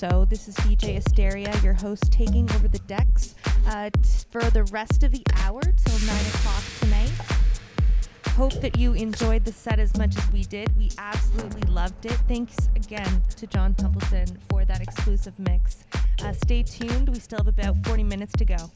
so. This is DJ Asteria, your host, taking over the decks uh, for the rest of the hour till 9 o'clock tonight. Hope that you enjoyed the set as much as we did. We absolutely loved it. Thanks again to John Templeton for that exclusive mix. Uh, stay tuned, we still have about 40 minutes to go.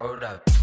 Hold up.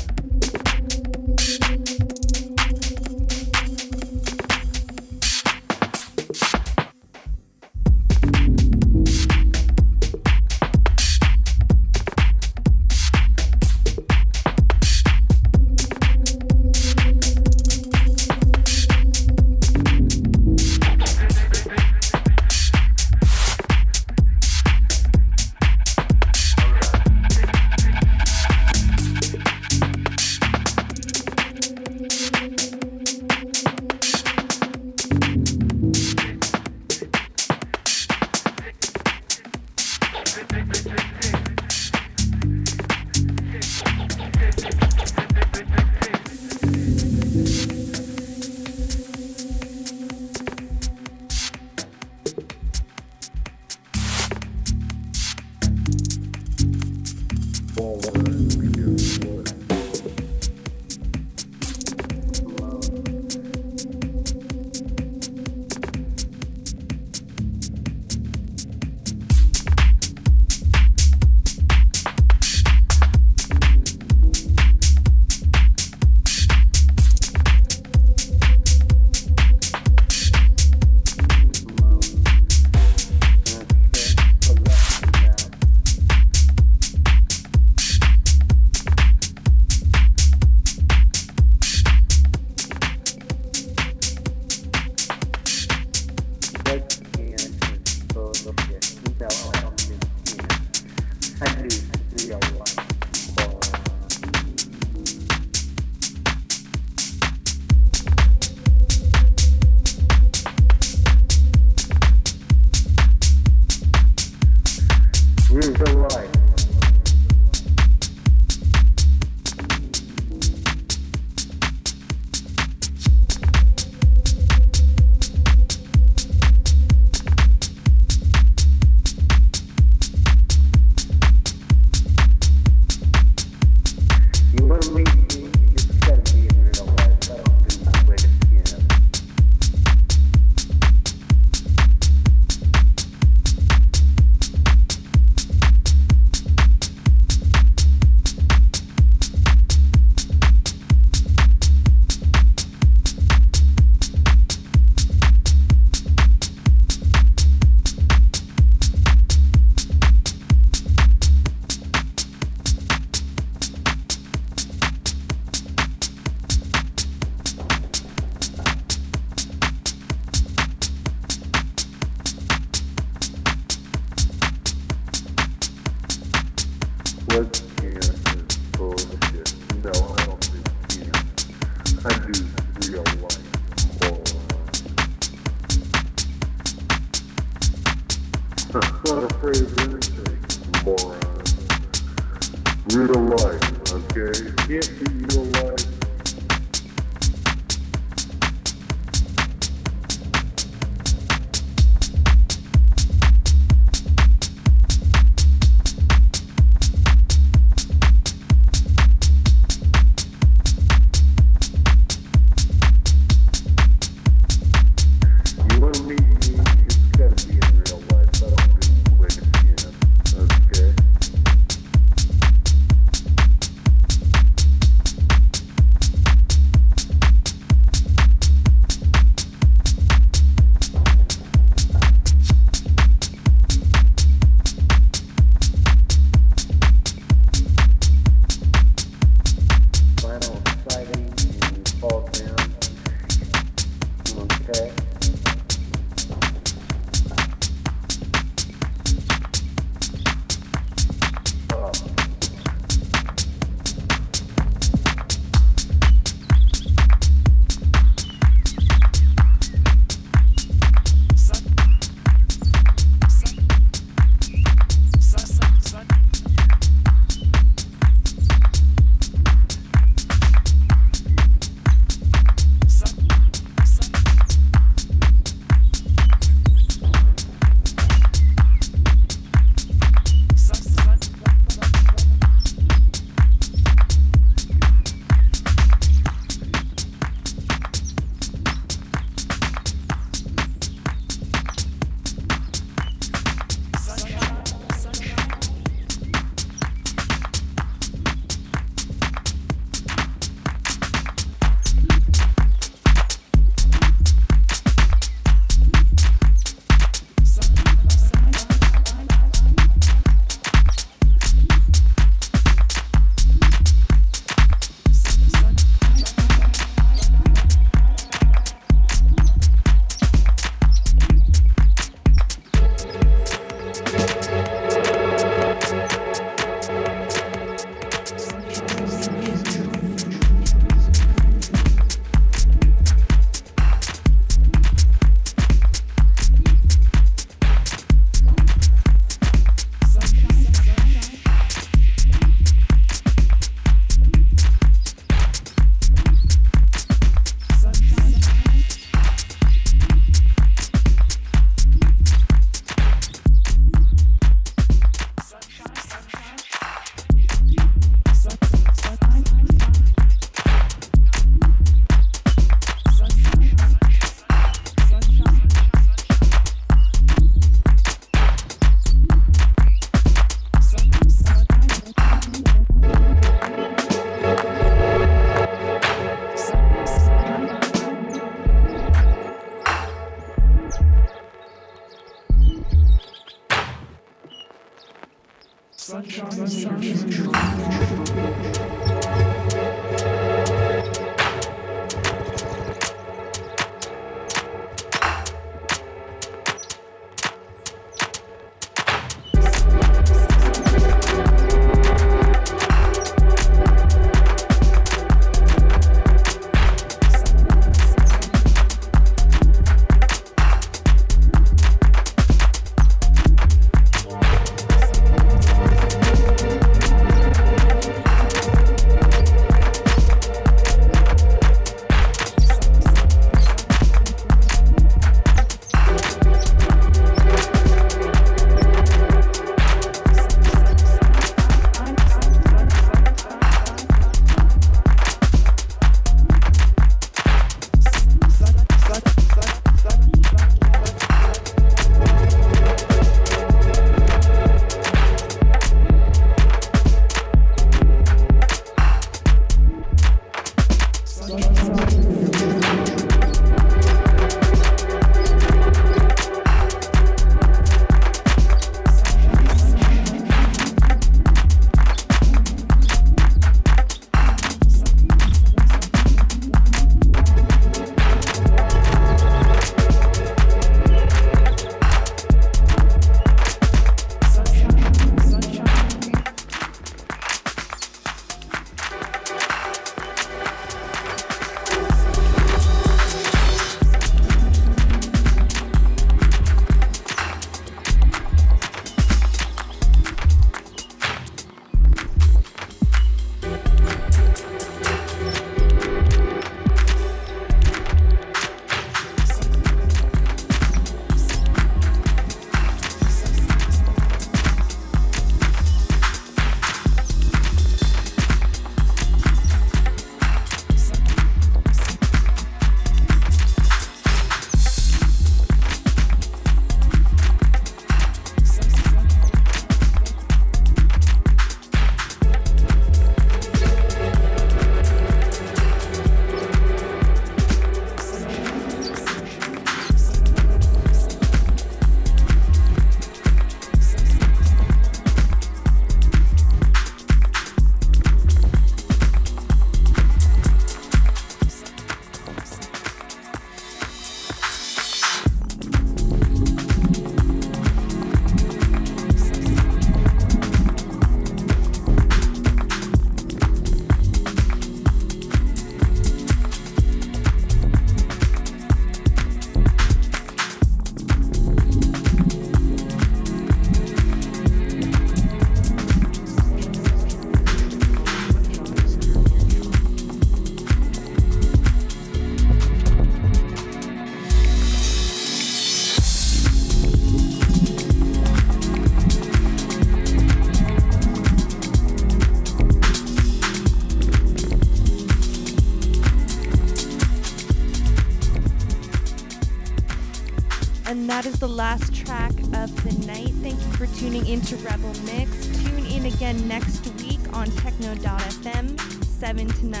Last track of the night. Thank you for tuning into Rebel Mix. Tune in again next week on techno.fm, 7 to 9 p.m.